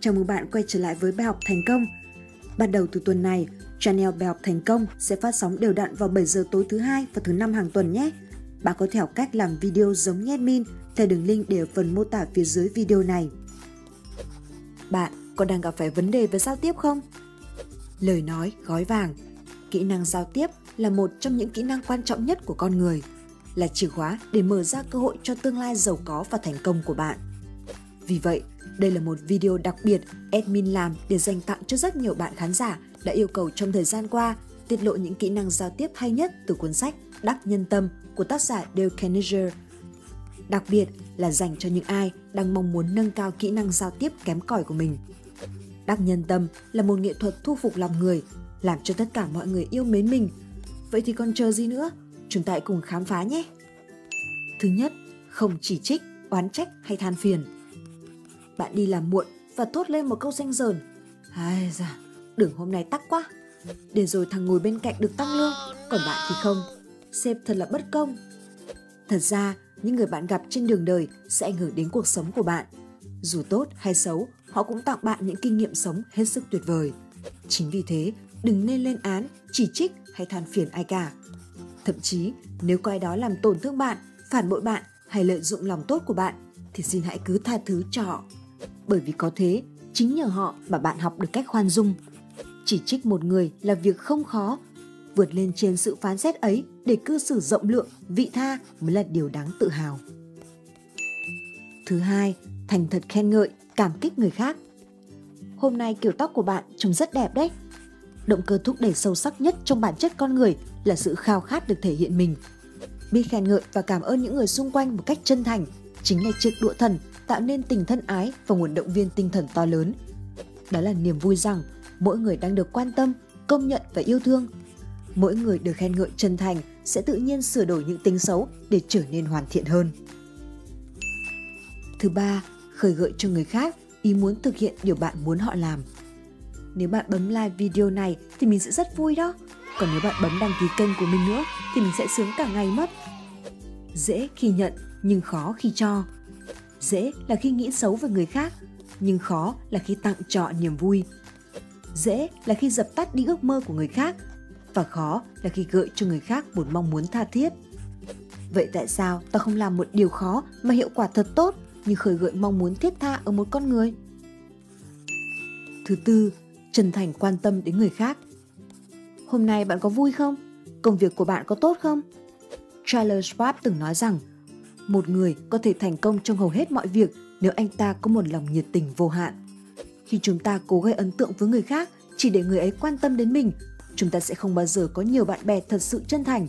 chào mừng bạn quay trở lại với bài học thành công. Bắt đầu từ tuần này, channel bài học thành công sẽ phát sóng đều đặn vào 7 giờ tối thứ hai và thứ năm hàng tuần nhé. Bạn có thể học cách làm video giống như admin theo đường link để ở phần mô tả phía dưới video này. Bạn có đang gặp phải vấn đề về giao tiếp không? Lời nói gói vàng. Kỹ năng giao tiếp là một trong những kỹ năng quan trọng nhất của con người, là chìa khóa để mở ra cơ hội cho tương lai giàu có và thành công của bạn. Vì vậy, đây là một video đặc biệt admin làm để dành tặng cho rất nhiều bạn khán giả đã yêu cầu trong thời gian qua tiết lộ những kỹ năng giao tiếp hay nhất từ cuốn sách Đắc Nhân Tâm của tác giả Dale Carnegie. Đặc biệt là dành cho những ai đang mong muốn nâng cao kỹ năng giao tiếp kém cỏi của mình. Đắc Nhân Tâm là một nghệ thuật thu phục lòng người, làm cho tất cả mọi người yêu mến mình. Vậy thì còn chờ gì nữa? Chúng ta hãy cùng khám phá nhé! Thứ nhất, không chỉ trích, oán trách hay than phiền – bạn đi làm muộn và thốt lên một câu xanh dờn. Ai da, đường hôm nay tắc quá. Để rồi thằng ngồi bên cạnh được tăng lương, còn bạn thì không. Sếp thật là bất công. Thật ra, những người bạn gặp trên đường đời sẽ ảnh hưởng đến cuộc sống của bạn. Dù tốt hay xấu, họ cũng tặng bạn những kinh nghiệm sống hết sức tuyệt vời. Chính vì thế, đừng nên lên án, chỉ trích hay than phiền ai cả. Thậm chí, nếu có ai đó làm tổn thương bạn, phản bội bạn hay lợi dụng lòng tốt của bạn, thì xin hãy cứ tha thứ cho họ bởi vì có thế, chính nhờ họ mà bạn học được cách khoan dung. Chỉ trích một người là việc không khó. Vượt lên trên sự phán xét ấy để cư xử rộng lượng, vị tha mới là điều đáng tự hào. Thứ hai, thành thật khen ngợi, cảm kích người khác. Hôm nay kiểu tóc của bạn trông rất đẹp đấy. Động cơ thúc đẩy sâu sắc nhất trong bản chất con người là sự khao khát được thể hiện mình. Biết khen ngợi và cảm ơn những người xung quanh một cách chân thành chính là chiếc đũa thần tạo nên tình thân ái và nguồn động viên tinh thần to lớn. Đó là niềm vui rằng mỗi người đang được quan tâm, công nhận và yêu thương. Mỗi người được khen ngợi chân thành sẽ tự nhiên sửa đổi những tính xấu để trở nên hoàn thiện hơn. Thứ ba, khởi gợi cho người khác ý muốn thực hiện điều bạn muốn họ làm. Nếu bạn bấm like video này thì mình sẽ rất vui đó. Còn nếu bạn bấm đăng ký kênh của mình nữa thì mình sẽ sướng cả ngày mất. Dễ khi nhận nhưng khó khi cho. Dễ là khi nghĩ xấu về người khác, nhưng khó là khi tặng trọ niềm vui. Dễ là khi dập tắt đi ước mơ của người khác, và khó là khi gợi cho người khác một mong muốn tha thiết. Vậy tại sao ta không làm một điều khó mà hiệu quả thật tốt, như khởi gợi mong muốn thiết tha ở một con người? Thứ tư, chân thành quan tâm đến người khác. Hôm nay bạn có vui không? Công việc của bạn có tốt không? Charles Schwab từng nói rằng một người có thể thành công trong hầu hết mọi việc nếu anh ta có một lòng nhiệt tình vô hạn. Khi chúng ta cố gây ấn tượng với người khác chỉ để người ấy quan tâm đến mình, chúng ta sẽ không bao giờ có nhiều bạn bè thật sự chân thành.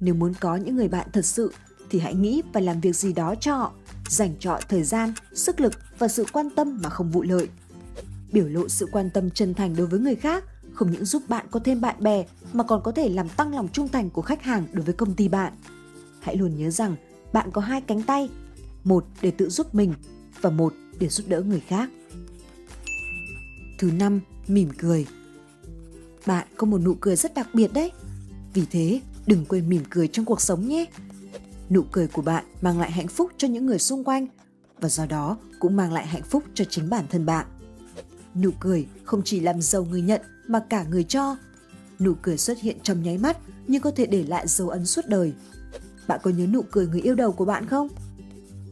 Nếu muốn có những người bạn thật sự thì hãy nghĩ và làm việc gì đó cho họ, dành cho họ thời gian, sức lực và sự quan tâm mà không vụ lợi. Biểu lộ sự quan tâm chân thành đối với người khác không những giúp bạn có thêm bạn bè mà còn có thể làm tăng lòng trung thành của khách hàng đối với công ty bạn. Hãy luôn nhớ rằng bạn có hai cánh tay, một để tự giúp mình và một để giúp đỡ người khác. Thứ năm, mỉm cười. Bạn có một nụ cười rất đặc biệt đấy. Vì thế, đừng quên mỉm cười trong cuộc sống nhé. Nụ cười của bạn mang lại hạnh phúc cho những người xung quanh và do đó cũng mang lại hạnh phúc cho chính bản thân bạn. Nụ cười không chỉ làm giàu người nhận mà cả người cho. Nụ cười xuất hiện trong nháy mắt nhưng có thể để lại dấu ấn suốt đời. Bạn có nhớ nụ cười người yêu đầu của bạn không?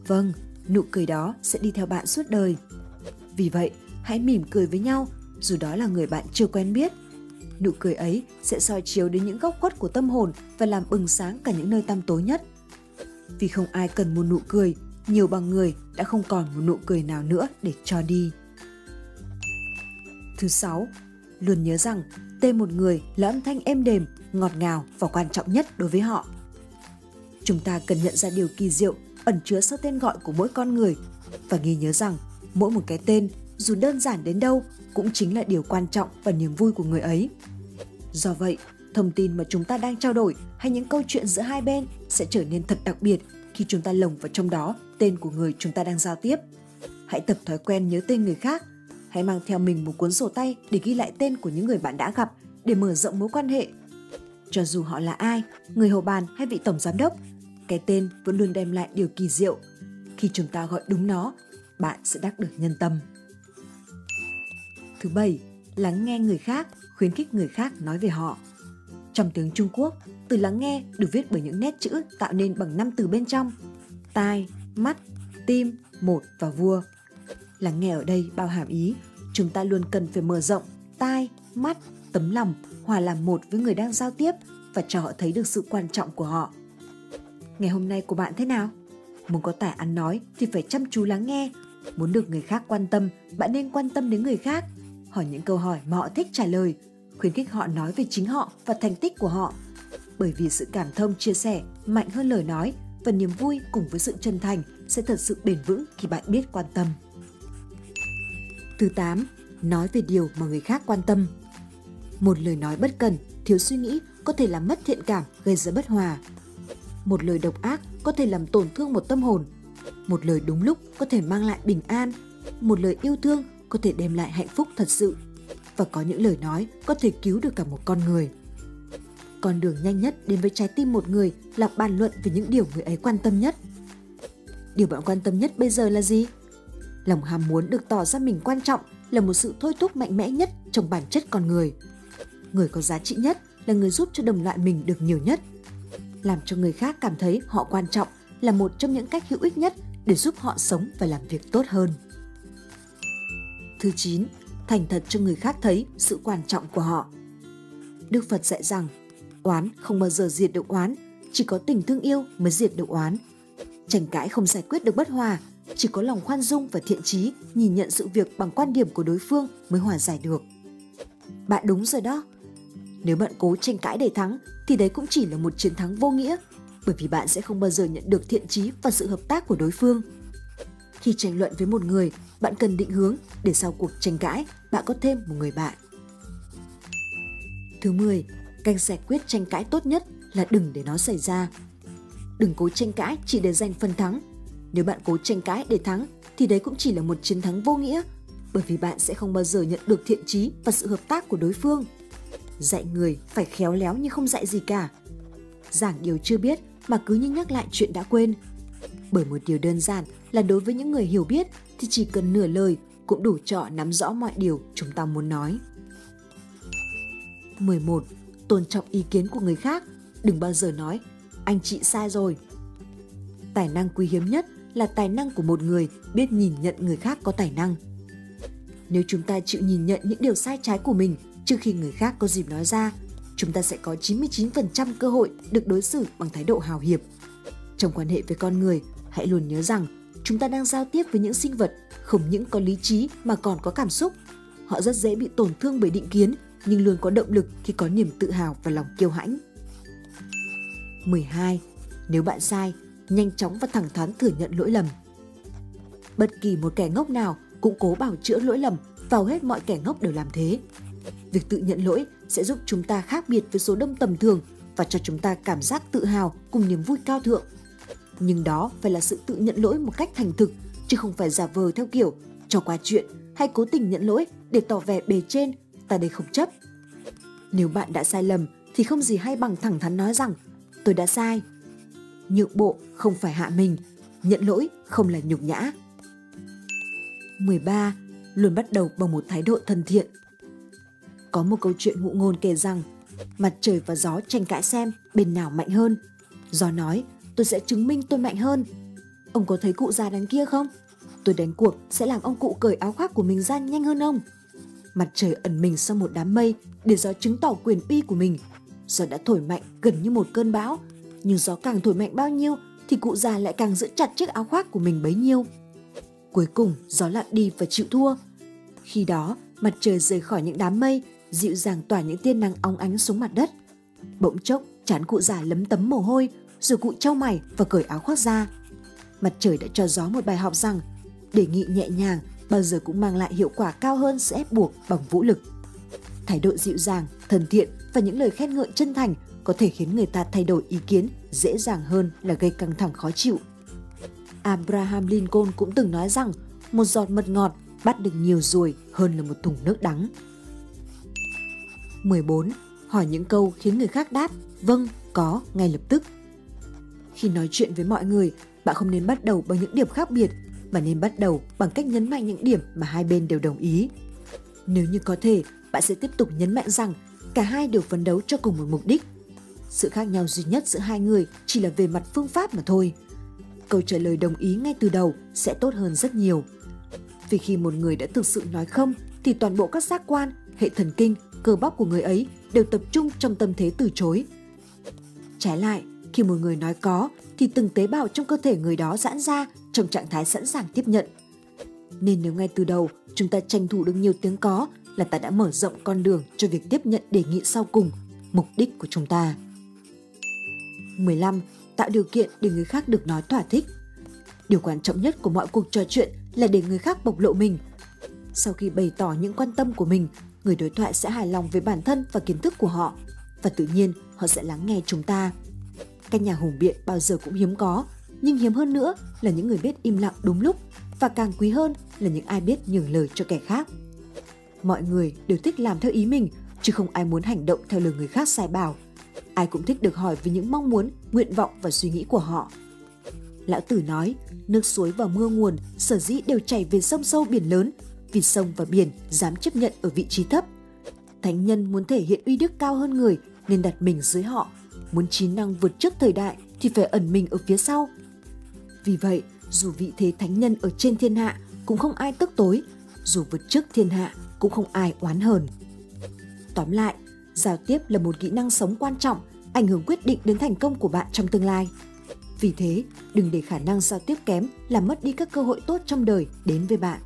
Vâng, nụ cười đó sẽ đi theo bạn suốt đời. Vì vậy, hãy mỉm cười với nhau, dù đó là người bạn chưa quen biết. Nụ cười ấy sẽ soi chiếu đến những góc khuất của tâm hồn và làm bừng sáng cả những nơi tăm tối nhất. Vì không ai cần một nụ cười, nhiều bằng người đã không còn một nụ cười nào nữa để cho đi. Thứ sáu, luôn nhớ rằng tên một người là âm thanh êm đềm, ngọt ngào và quan trọng nhất đối với họ. Chúng ta cần nhận ra điều kỳ diệu ẩn chứa sau tên gọi của mỗi con người và ghi nhớ rằng mỗi một cái tên dù đơn giản đến đâu cũng chính là điều quan trọng và niềm vui của người ấy. Do vậy, thông tin mà chúng ta đang trao đổi hay những câu chuyện giữa hai bên sẽ trở nên thật đặc biệt khi chúng ta lồng vào trong đó tên của người chúng ta đang giao tiếp. Hãy tập thói quen nhớ tên người khác. Hãy mang theo mình một cuốn sổ tay để ghi lại tên của những người bạn đã gặp để mở rộng mối quan hệ. Cho dù họ là ai, người hầu bàn hay vị tổng giám đốc, cái tên vẫn luôn đem lại điều kỳ diệu. Khi chúng ta gọi đúng nó, bạn sẽ đắc được nhân tâm. Thứ bảy, lắng nghe người khác, khuyến khích người khác nói về họ. Trong tiếng Trung Quốc, từ lắng nghe được viết bởi những nét chữ tạo nên bằng năm từ bên trong. Tai, mắt, tim, một và vua. Lắng nghe ở đây bao hàm ý, chúng ta luôn cần phải mở rộng tai, mắt, tấm lòng, hòa làm một với người đang giao tiếp và cho họ thấy được sự quan trọng của họ. Ngày hôm nay của bạn thế nào? Muốn có tài ăn nói thì phải chăm chú lắng nghe. Muốn được người khác quan tâm, bạn nên quan tâm đến người khác. Hỏi những câu hỏi mà họ thích trả lời, khuyến khích họ nói về chính họ và thành tích của họ. Bởi vì sự cảm thông chia sẻ mạnh hơn lời nói và niềm vui cùng với sự chân thành sẽ thật sự bền vững khi bạn biết quan tâm. Thứ 8. Nói về điều mà người khác quan tâm. Một lời nói bất cần, thiếu suy nghĩ có thể làm mất thiện cảm, gây ra bất hòa. Một lời độc ác có thể làm tổn thương một tâm hồn. Một lời đúng lúc có thể mang lại bình an. Một lời yêu thương có thể đem lại hạnh phúc thật sự. Và có những lời nói có thể cứu được cả một con người. Con đường nhanh nhất đến với trái tim một người là bàn luận về những điều người ấy quan tâm nhất. Điều bạn quan tâm nhất bây giờ là gì? Lòng ham muốn được tỏ ra mình quan trọng là một sự thôi thúc mạnh mẽ nhất trong bản chất con người. Người có giá trị nhất là người giúp cho đồng loại mình được nhiều nhất. Làm cho người khác cảm thấy họ quan trọng là một trong những cách hữu ích nhất để giúp họ sống và làm việc tốt hơn. Thứ 9. Thành thật cho người khác thấy sự quan trọng của họ. Đức Phật dạy rằng, oán không bao giờ diệt được oán, chỉ có tình thương yêu mới diệt được oán. Tranh cãi không giải quyết được bất hòa, chỉ có lòng khoan dung và thiện trí nhìn nhận sự việc bằng quan điểm của đối phương mới hòa giải được. Bạn đúng rồi đó. Nếu bạn cố tranh cãi để thắng thì đấy cũng chỉ là một chiến thắng vô nghĩa bởi vì bạn sẽ không bao giờ nhận được thiện trí và sự hợp tác của đối phương. Khi tranh luận với một người, bạn cần định hướng để sau cuộc tranh cãi, bạn có thêm một người bạn. Thứ 10, cách giải quyết tranh cãi tốt nhất là đừng để nó xảy ra. Đừng cố tranh cãi chỉ để giành phần thắng. Nếu bạn cố tranh cãi để thắng thì đấy cũng chỉ là một chiến thắng vô nghĩa bởi vì bạn sẽ không bao giờ nhận được thiện trí và sự hợp tác của đối phương. Dạy người phải khéo léo nhưng không dạy gì cả. Giảng điều chưa biết mà cứ như nhắc lại chuyện đã quên. Bởi một điều đơn giản là đối với những người hiểu biết thì chỉ cần nửa lời cũng đủ trọ nắm rõ mọi điều chúng ta muốn nói. 11. Tôn trọng ý kiến của người khác, đừng bao giờ nói anh chị sai rồi. Tài năng quý hiếm nhất là tài năng của một người biết nhìn nhận người khác có tài năng. Nếu chúng ta chịu nhìn nhận những điều sai trái của mình trước khi người khác có dịp nói ra, chúng ta sẽ có 99% cơ hội được đối xử bằng thái độ hào hiệp. Trong quan hệ với con người, hãy luôn nhớ rằng chúng ta đang giao tiếp với những sinh vật không những có lý trí mà còn có cảm xúc. Họ rất dễ bị tổn thương bởi định kiến nhưng luôn có động lực khi có niềm tự hào và lòng kiêu hãnh. 12. Nếu bạn sai, nhanh chóng và thẳng thắn thừa nhận lỗi lầm. Bất kỳ một kẻ ngốc nào cũng cố bảo chữa lỗi lầm vào hết mọi kẻ ngốc đều làm thế. Việc tự nhận lỗi sẽ giúp chúng ta khác biệt với số đông tầm thường và cho chúng ta cảm giác tự hào cùng niềm vui cao thượng. Nhưng đó phải là sự tự nhận lỗi một cách thành thực, chứ không phải giả vờ theo kiểu cho qua chuyện hay cố tình nhận lỗi để tỏ vẻ bề trên ta đây không chấp. Nếu bạn đã sai lầm thì không gì hay bằng thẳng thắn nói rằng tôi đã sai. Nhượng bộ không phải hạ mình, nhận lỗi không là nhục nhã. 13. Luôn bắt đầu bằng một thái độ thân thiện. Có một câu chuyện ngụ ngôn kể rằng mặt trời và gió tranh cãi xem bên nào mạnh hơn. Gió nói, tôi sẽ chứng minh tôi mạnh hơn. Ông có thấy cụ già đằng kia không? Tôi đánh cuộc sẽ làm ông cụ cởi áo khoác của mình ra nhanh hơn ông. Mặt trời ẩn mình sau một đám mây để gió chứng tỏ quyền uy của mình. Gió đã thổi mạnh gần như một cơn bão, nhưng gió càng thổi mạnh bao nhiêu thì cụ già lại càng giữ chặt chiếc áo khoác của mình bấy nhiêu. Cuối cùng gió lặn đi và chịu thua. Khi đó, mặt trời rời khỏi những đám mây, dịu dàng tỏa những tia nắng óng ánh xuống mặt đất. Bỗng chốc, chán cụ già lấm tấm mồ hôi, rồi cụ trao mày và cởi áo khoác ra. Mặt trời đã cho gió một bài học rằng đề nghị nhẹ nhàng bao giờ cũng mang lại hiệu quả cao hơn sự ép buộc bằng vũ lực. Thái độ dịu dàng, thân thiện và những lời khen ngợi chân thành có thể khiến người ta thay đổi ý kiến dễ dàng hơn là gây căng thẳng khó chịu. Abraham Lincoln cũng từng nói rằng một giọt mật ngọt bắt được nhiều ruồi hơn là một thùng nước đắng. 14. Hỏi những câu khiến người khác đáp vâng, có ngay lập tức. Khi nói chuyện với mọi người, bạn không nên bắt đầu bằng những điểm khác biệt mà nên bắt đầu bằng cách nhấn mạnh những điểm mà hai bên đều đồng ý. Nếu như có thể, bạn sẽ tiếp tục nhấn mạnh rằng cả hai đều phấn đấu cho cùng một mục đích. Sự khác nhau duy nhất giữa hai người chỉ là về mặt phương pháp mà thôi. Câu trả lời đồng ý ngay từ đầu sẽ tốt hơn rất nhiều. Vì khi một người đã thực sự nói không thì toàn bộ các giác quan, hệ thần kinh, cơ bắp của người ấy đều tập trung trong tâm thế từ chối. Trái lại, khi một người nói có thì từng tế bào trong cơ thể người đó giãn ra trong trạng thái sẵn sàng tiếp nhận. Nên nếu ngay từ đầu chúng ta tranh thủ được nhiều tiếng có là ta đã mở rộng con đường cho việc tiếp nhận đề nghị sau cùng, mục đích của chúng ta. 15. Tạo điều kiện để người khác được nói thỏa thích. Điều quan trọng nhất của mọi cuộc trò chuyện là để người khác bộc lộ mình. Sau khi bày tỏ những quan tâm của mình, người đối thoại sẽ hài lòng với bản thân và kiến thức của họ và tự nhiên họ sẽ lắng nghe chúng ta. Các nhà hùng biện bao giờ cũng hiếm có, nhưng hiếm hơn nữa là những người biết im lặng đúng lúc và càng quý hơn là những ai biết nhường lời cho kẻ khác. Mọi người đều thích làm theo ý mình, chứ không ai muốn hành động theo lời người khác sai bảo. Ai cũng thích được hỏi về những mong muốn, nguyện vọng và suy nghĩ của họ. Lão Tử nói, nước suối và mưa nguồn sở dĩ đều chảy về sông sâu biển lớn, vì sông và biển dám chấp nhận ở vị trí thấp. Thánh nhân muốn thể hiện uy đức cao hơn người nên đặt mình dưới họ, muốn trí năng vượt trước thời đại thì phải ẩn mình ở phía sau. Vì vậy, dù vị thế thánh nhân ở trên thiên hạ cũng không ai tức tối, dù vượt trước thiên hạ cũng không ai oán hờn. Tóm lại, giao tiếp là một kỹ năng sống quan trọng, ảnh hưởng quyết định đến thành công của bạn trong tương lai. Vì thế, đừng để khả năng giao tiếp kém làm mất đi các cơ hội tốt trong đời đến với bạn.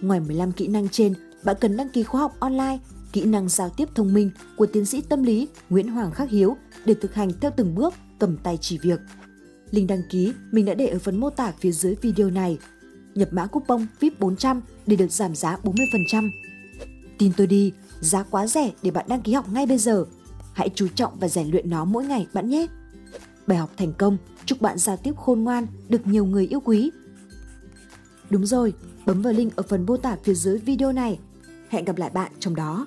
Ngoài 15 kỹ năng trên, bạn cần đăng ký khóa học online Kỹ năng giao tiếp thông minh của tiến sĩ tâm lý Nguyễn Hoàng Khắc Hiếu để thực hành theo từng bước cầm tay chỉ việc. Link đăng ký mình đã để ở phần mô tả phía dưới video này. Nhập mã coupon VIP 400 để được giảm giá 40%. Tin tôi đi, giá quá rẻ để bạn đăng ký học ngay bây giờ. Hãy chú trọng và rèn luyện nó mỗi ngày bạn nhé. Bài học thành công, chúc bạn giao tiếp khôn ngoan, được nhiều người yêu quý. Đúng rồi, bấm vào link ở phần mô tả phía dưới video này. Hẹn gặp lại bạn trong đó.